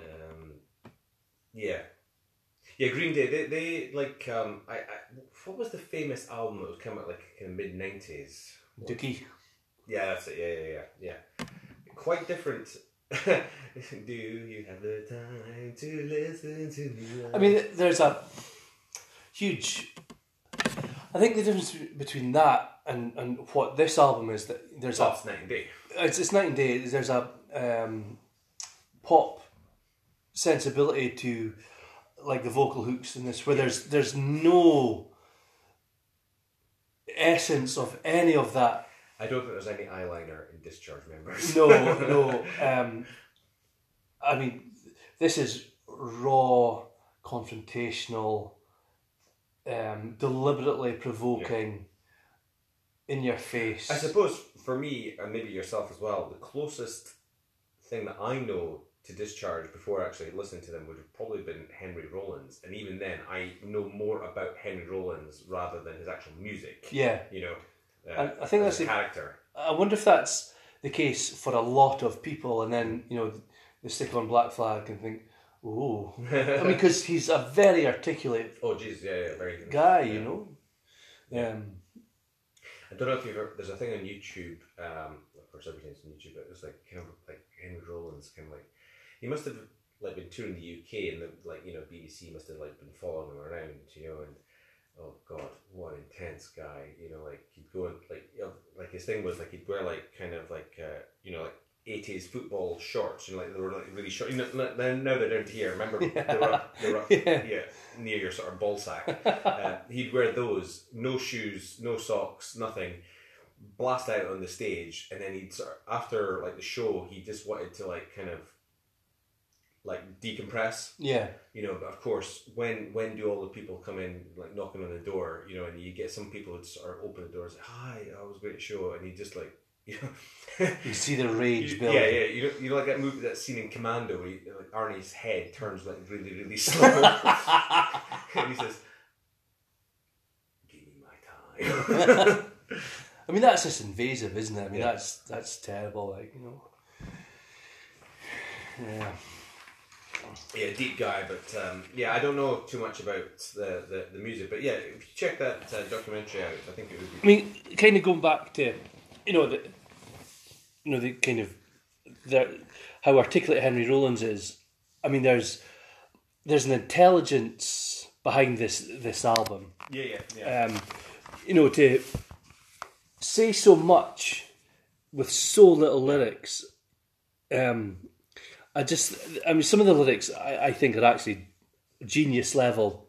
um, yeah, yeah. Green Day. They, they like um, I, I what was the famous album that was come out like in the mid nineties? Dookie. Yeah, that's it. Yeah, yeah, yeah, yeah. Quite different. Do you have the time to listen to me? I mean, there's a huge. I think the difference between that and, and what this album is that there's a That's night and day. it's, it's night and day. There's a um, pop sensibility to like the vocal hooks in this, where there's there's no essence of any of that. I don't think there's any eyeliner in Discharge members. No, no. Um, I mean, this is raw, confrontational, um, deliberately provoking, in your face. I suppose for me, and maybe yourself as well, the closest thing that I know to Discharge before actually listening to them would have probably been Henry Rollins. And even then, I know more about Henry Rollins rather than his actual music. yeah. You know, uh, I- I think that's a the- character. I wonder if that's the case for a lot of people, and then you know they stick on Black Flag and think, "Oh," I mean, because he's a very articulate Oh, jeez, yeah, yeah, very good. guy, Yeah. you know. Um, I don't know if you've ever, there's a thing on YouTube, um, of course everything's on YouTube, but it's like kind of like Henry Rollins, kind of like, he must have like been touring the UK and the, like, you know, BBC must have like been following him around, you know, and oh god, what an intense guy, you know, like he'd go and like, you know, like his thing was like he'd wear like kind of like, uh, you know, like 80s football shorts, you know, like they were like really short, you know, now they're down to here, remember they were up, they were up Yeah. yeah, near your sort of ball sack. uh, he'd wear those, no shoes, no socks, nothing. Blast out on the stage, and then he'd sort of, after like the show, he just wanted to like kind of like decompress, yeah, you know. But of course, when when do all the people come in like knocking on the door, you know, and you get some people that sort of open the doors, and say, hi, I was a great show, and he just like. You know, you see the rage you- build. yeah, yeah. You know, you know, like that movie, that scene in Commando where he, like Arnie's head turns like really, really slow, and he says, "Give me my time." I mean, that's just invasive, isn't it? I mean, Yeah. that's that's terrible. Like you know. Yeah. Yeah, deep guy, but um, yeah, I don't know too much about the, the, the music, but yeah, if you check that uh, documentary out, I think it would be. I mean, kind of going back to, you know, the, you know, the kind of, the, how articulate Henry Rollins is. I mean, there's, there's an intelligence behind this this album. Yeah, yeah, yeah. Um, you know, to say so much with so little lyrics. Um, I just, I mean, some of the lyrics I, I think are actually genius level.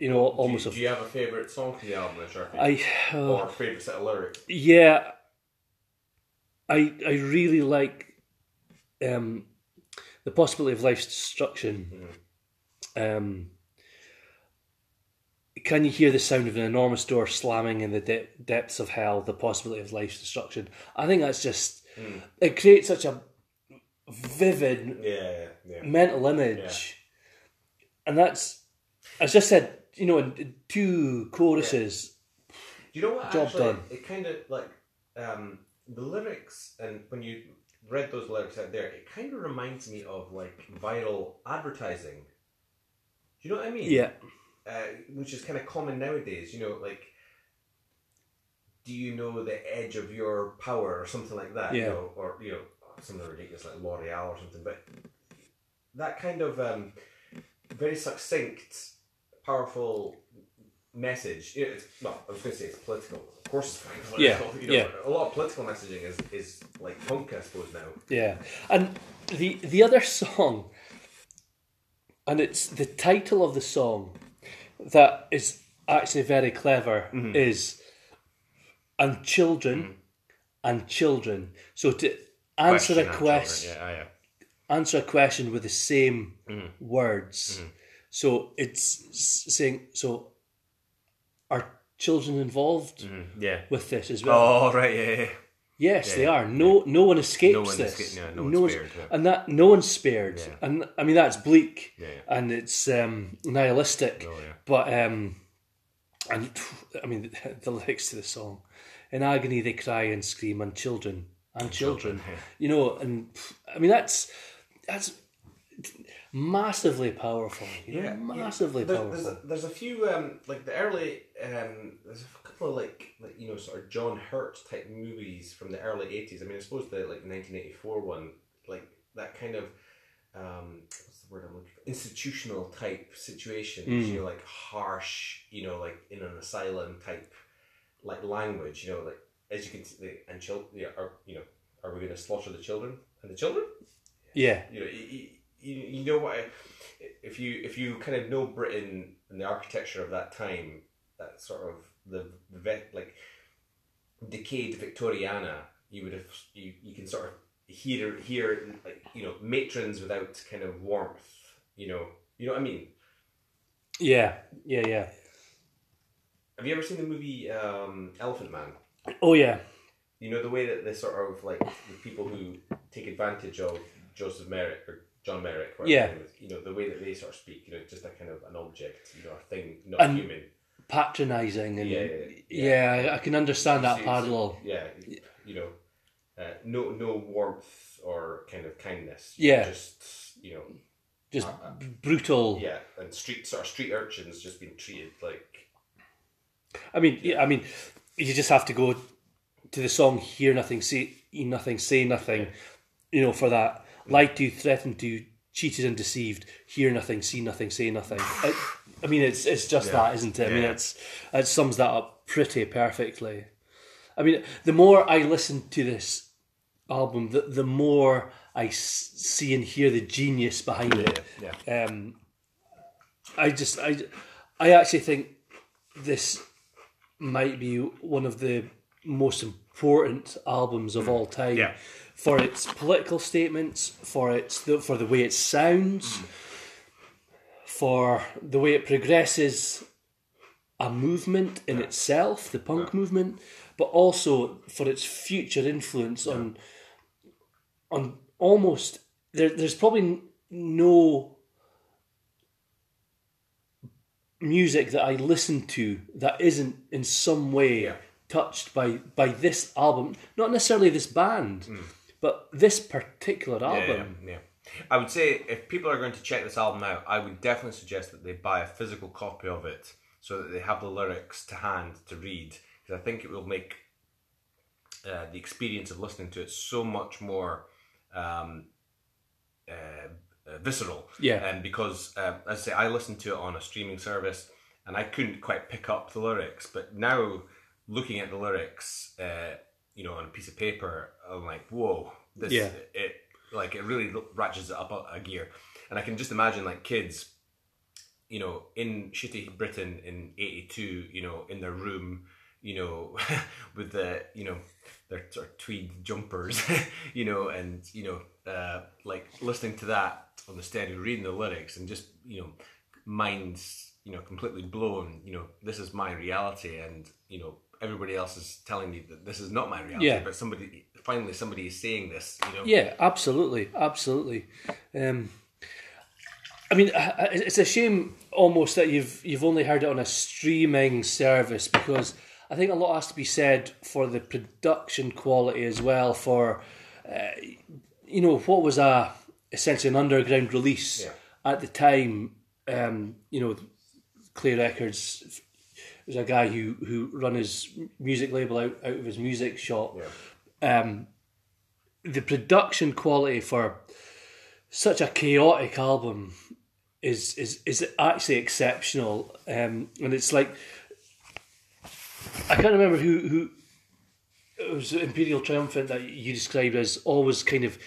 You know, almost do, a do you have a favorite song from the album? I uh, or a favorite set of lyrics? yeah, I I really like um, the possibility of life's destruction. Um, can you hear the sound of an enormous door slamming in the de- depths of hell? The possibility of life's destruction. I think that's just it creates such a vivid Yeah, yeah, yeah. mental image, and that's as I said. You know, two choruses. Do you know what? Job actually, done. It kind of like um, the lyrics, and when you read those lyrics out there, it kind of reminds me of like viral advertising. Do you know what I mean? Yeah, Uh, which is kind of common nowadays. You know, like, do you know the edge of your power or something like that? You Yeah. know, or you know something ridiculous like L'Oreal or something, but that kind of um, very succinct, powerful message. You know, it's, well, I was going to say it's political. Of course, it's very Yeah. You know, yeah. A lot of political messaging is, is like punk, I suppose now. Yeah, and the the other song, and it's the title of the song that is actually very clever is, and children, and children. So to answer a question, Yeah, yeah. answer a question with the same Mm-hmm. words. So it's saying, so are children involved Yeah. with this as well? Oh right, yeah, yeah. Yes, they are. No, no one escapes No one this. esca- yeah, no one's spared, yeah. and that no one's spared. Yeah. And I mean that's bleak, Yeah, yeah. and it's um, nihilistic. Oh, yeah. But um, and I mean the, the lyrics to the song, in agony they cry and scream, and children and children, children, yeah. you know, and I mean that's that's massively powerful. You know, massively There- powerful. There's a, there's a few um, like the early um, there's a couple of like like you know sort of John Hurt type movies from the early eighties. I mean, I suppose the like 1984 one, like that kind of um, what's the word I'm looking for? Institutional type situations. You know, like harsh. You know, like in an asylum type like language. You know, like as you can see, and children. Yeah, are you know, are we going to slaughter the children and the children? yeah, you know, you, you, you know what? If you if you kind of know Britain and the architecture of that time, that sort of the vet like decayed Victoriana, you would have you, you can sort of hear hear like you know matrons without kind of warmth. You know, you know what I mean. yeah, yeah, yeah. Have you ever seen the movie um, Elephant Man? Oh yeah, You know the way that they sort of like the people who take advantage of Joseph Merrick or John Merrick, Yeah. his name is, you know the way that they sort of speak, you know, just a kind of an object, you know, a thing, not And- human. patronising and Yeah, yeah, yeah, yeah. I, I can understand that parallel. Yeah, you know, uh, no no warmth or kind of kindness. Yeah. just you know, Just Uh, uh, brutal. yeah, and street sort of street urchins just being treated like I mean, yeah, I mean, you just have to go to the song "Hear Nothing, Say Nothing, Say Nothing," you know, for that. Lied to, threatened to, cheated and deceived. Hear nothing, see nothing, say nothing. I, I mean, it's it's just that, isn't it? I mean, it's it sums that up pretty perfectly. I mean, the more I listen to this album, the the more I s- see and hear the genius behind it. yeah. Um, I just I I actually think this might be one of the most important albums of hmm. all time Yeah. for its political statements, for its for the way it sounds, hmm. for the way it progresses a movement in itself, the punk movement, but also for its future influence on on almost there. There's probably no music that I listen to that isn't in some way Yeah. touched by by this album. Not necessarily this band, but this particular album. yeah, yeah. I would say if people are going to check this album out, I would definitely suggest that they buy a physical copy of it so that they have the lyrics to hand to read. Because I think it will make uh, the experience of listening to it so much more um, uh, uh, visceral. Yeah. And because, um, as I say, I listened to it on a streaming service and I couldn't quite pick up the lyrics. But now, looking at the lyrics, uh, you know, on a piece of paper, I'm like, whoa, this Yeah. it like it really ratchets it up a, a gear. And I can just imagine like kids, you know, in shitty Britain in '82, you know, in their room, you know, with the you know their sort of tweed jumpers, you know, and you know, uh, like listening to that on the stereo, reading the lyrics, and just you know, minds you know completely blown. You know, this is my reality, and you know, everybody else is telling me that this is not my reality. Yeah. But somebody finally somebody is saying this. You know. Yeah, absolutely, absolutely. Um, I mean, it's a shame almost that you've you've only heard it on a streaming service because I think a lot has to be said for the production quality as well. For uh, you know, what was a essentially an underground release Yeah. at the time. Um, you know, Clay Records was a guy who who run his music label out, out of his music shop Yeah. um, the production quality for such a chaotic album is is is actually exceptional, um, and it's like I can't remember who who it was Imperial Triumphant that you described as always kind of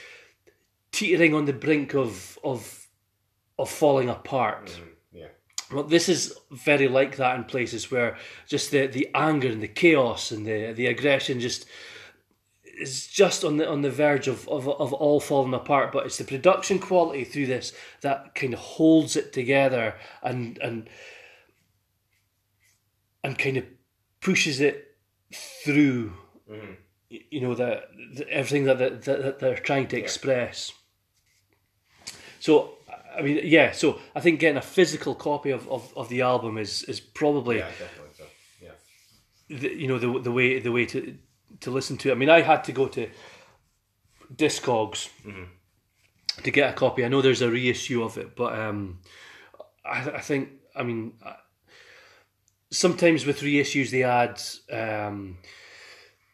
teetering on the brink of of of falling apart. Mm, yeah. Well, this is very like that in places where just the, the anger and the chaos and the the aggression just is just on the on the verge of, of of all falling apart. But it's the production quality through this that kind of holds it together and and and kind of pushes it through. Mm-hmm. y- You know the, the everything that, that that they're trying to express. So I mean, yeah. So I think getting a physical copy of, of, of the album is is probably Yeah, definitely so. Yeah. the, you know the the way the way to to listen to it. I mean, I had to go to Discogs to get a copy. I know there's a reissue of it, but um, I, I think I mean I- sometimes with reissues they add um,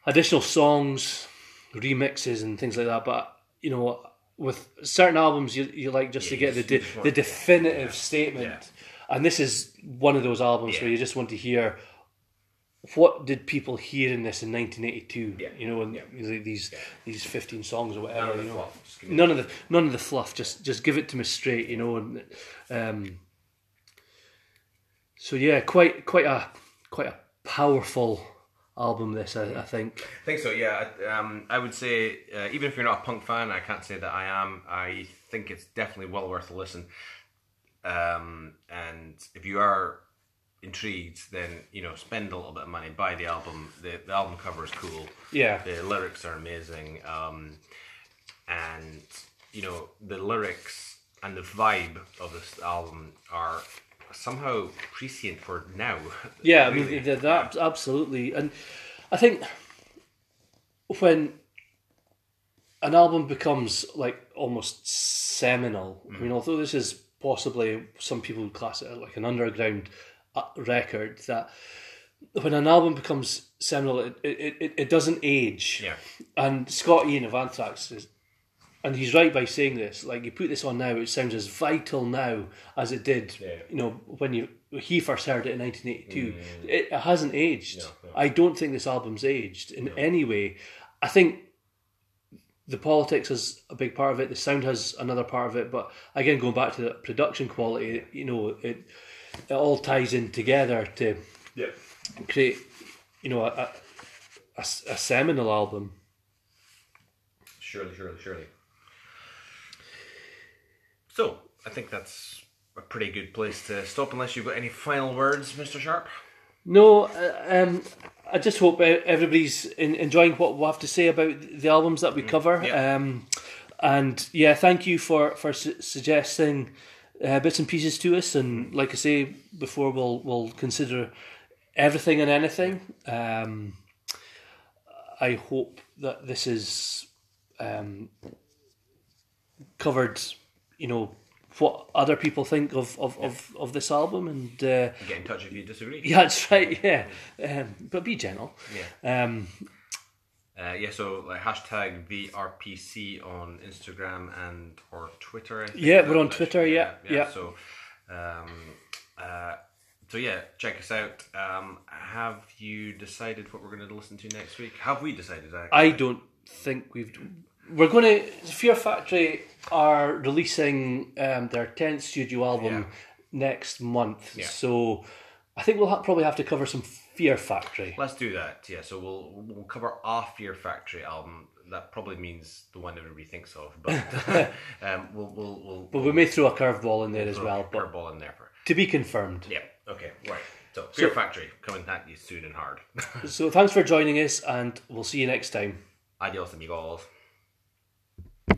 additional songs, remixes, and things like that. But you know, with certain albums, you you like just to get the de- the definitive statement. Yeah. And this is one of those albums Yeah. where you just want to hear what did people hear in this in 1982? Yeah. You know, and Yeah. these these, these 15 songs or None whatever. of the you know. fluff. Just give me- None of the none of the fluff. Just just give it to me straight. You know, and um, so yeah, quite quite a quite a powerful album. This I, I think. I think so. Yeah, I- um, I would say uh, even if you're not a punk fan, I can't say that I am. I think it's definitely well worth a listen. Um, and if you are intrigued, then you know spend a little bit of money, buy the album. The, the album cover is cool. Yeah. The lyrics are amazing. Um, and you know the lyrics and the vibe of this album are somehow prescient for now. Yeah, I really. mean that, that absolutely, and I think when an album becomes like almost seminal, I mean, although this is possibly some people would class it like an underground uh, record, that when an album becomes seminal, it it, it, it doesn't age. Yeah. And Scott Ian of Anthrax is, and he's right by saying this. Like you put this on now, it sounds as vital now as it did. Yeah. You know when you he first heard it in 1982. It, it hasn't aged. Mm. No, no. I don't think this album's aged in any way. I think the politics is a big part of it. The sound has another part of it. But again, going back to the production quality, you know, it it all ties in together to Yeah. create, you know, a, a, a seminal album. Surely, surely, surely. So, I think that's a pretty good place to stop unless you've got any final words, Mr. Sharp. No, uh, um, I just hope everybody's in, enjoying what we have to say about the albums that we cover. yeah. Um, and yeah, thank you for for su- suggesting uh, bits and pieces to us. And like I say before, we'll we'll consider everything and anything. Um, I hope that this is um, covered. You know what other people think of of, of, of this album and. Uh, Get in touch if you disagree. yeah, that's right. Yeah, um, but be gentle. Yeah. Um, Uh, yeah, so like hashtag VRPC on Instagram and or Twitter. I think. Yeah, we're on Twitter, yeah, yeah. So, um, uh, so yeah, check us out. Um, have you decided what we're going to listen to next week? Have we decided? Actually? I don't think we've. We're going to Fear Factory are releasing um, their tenth studio album Yeah. next month, Yeah. so I think we'll ha- probably have to cover some Fear Factory. Let's do that. Yeah, so we'll we'll cover off Fear Factory album. That probably means the one everybody thinks of, but um, we'll we'll we'll. But we may throw a curveball in there as well, curveball in there for. to be confirmed. Yeah. Okay. Right. So, Fear Factory coming at you soon and hard. So thanks for joining us, and we'll see you next time. Adios, amigos.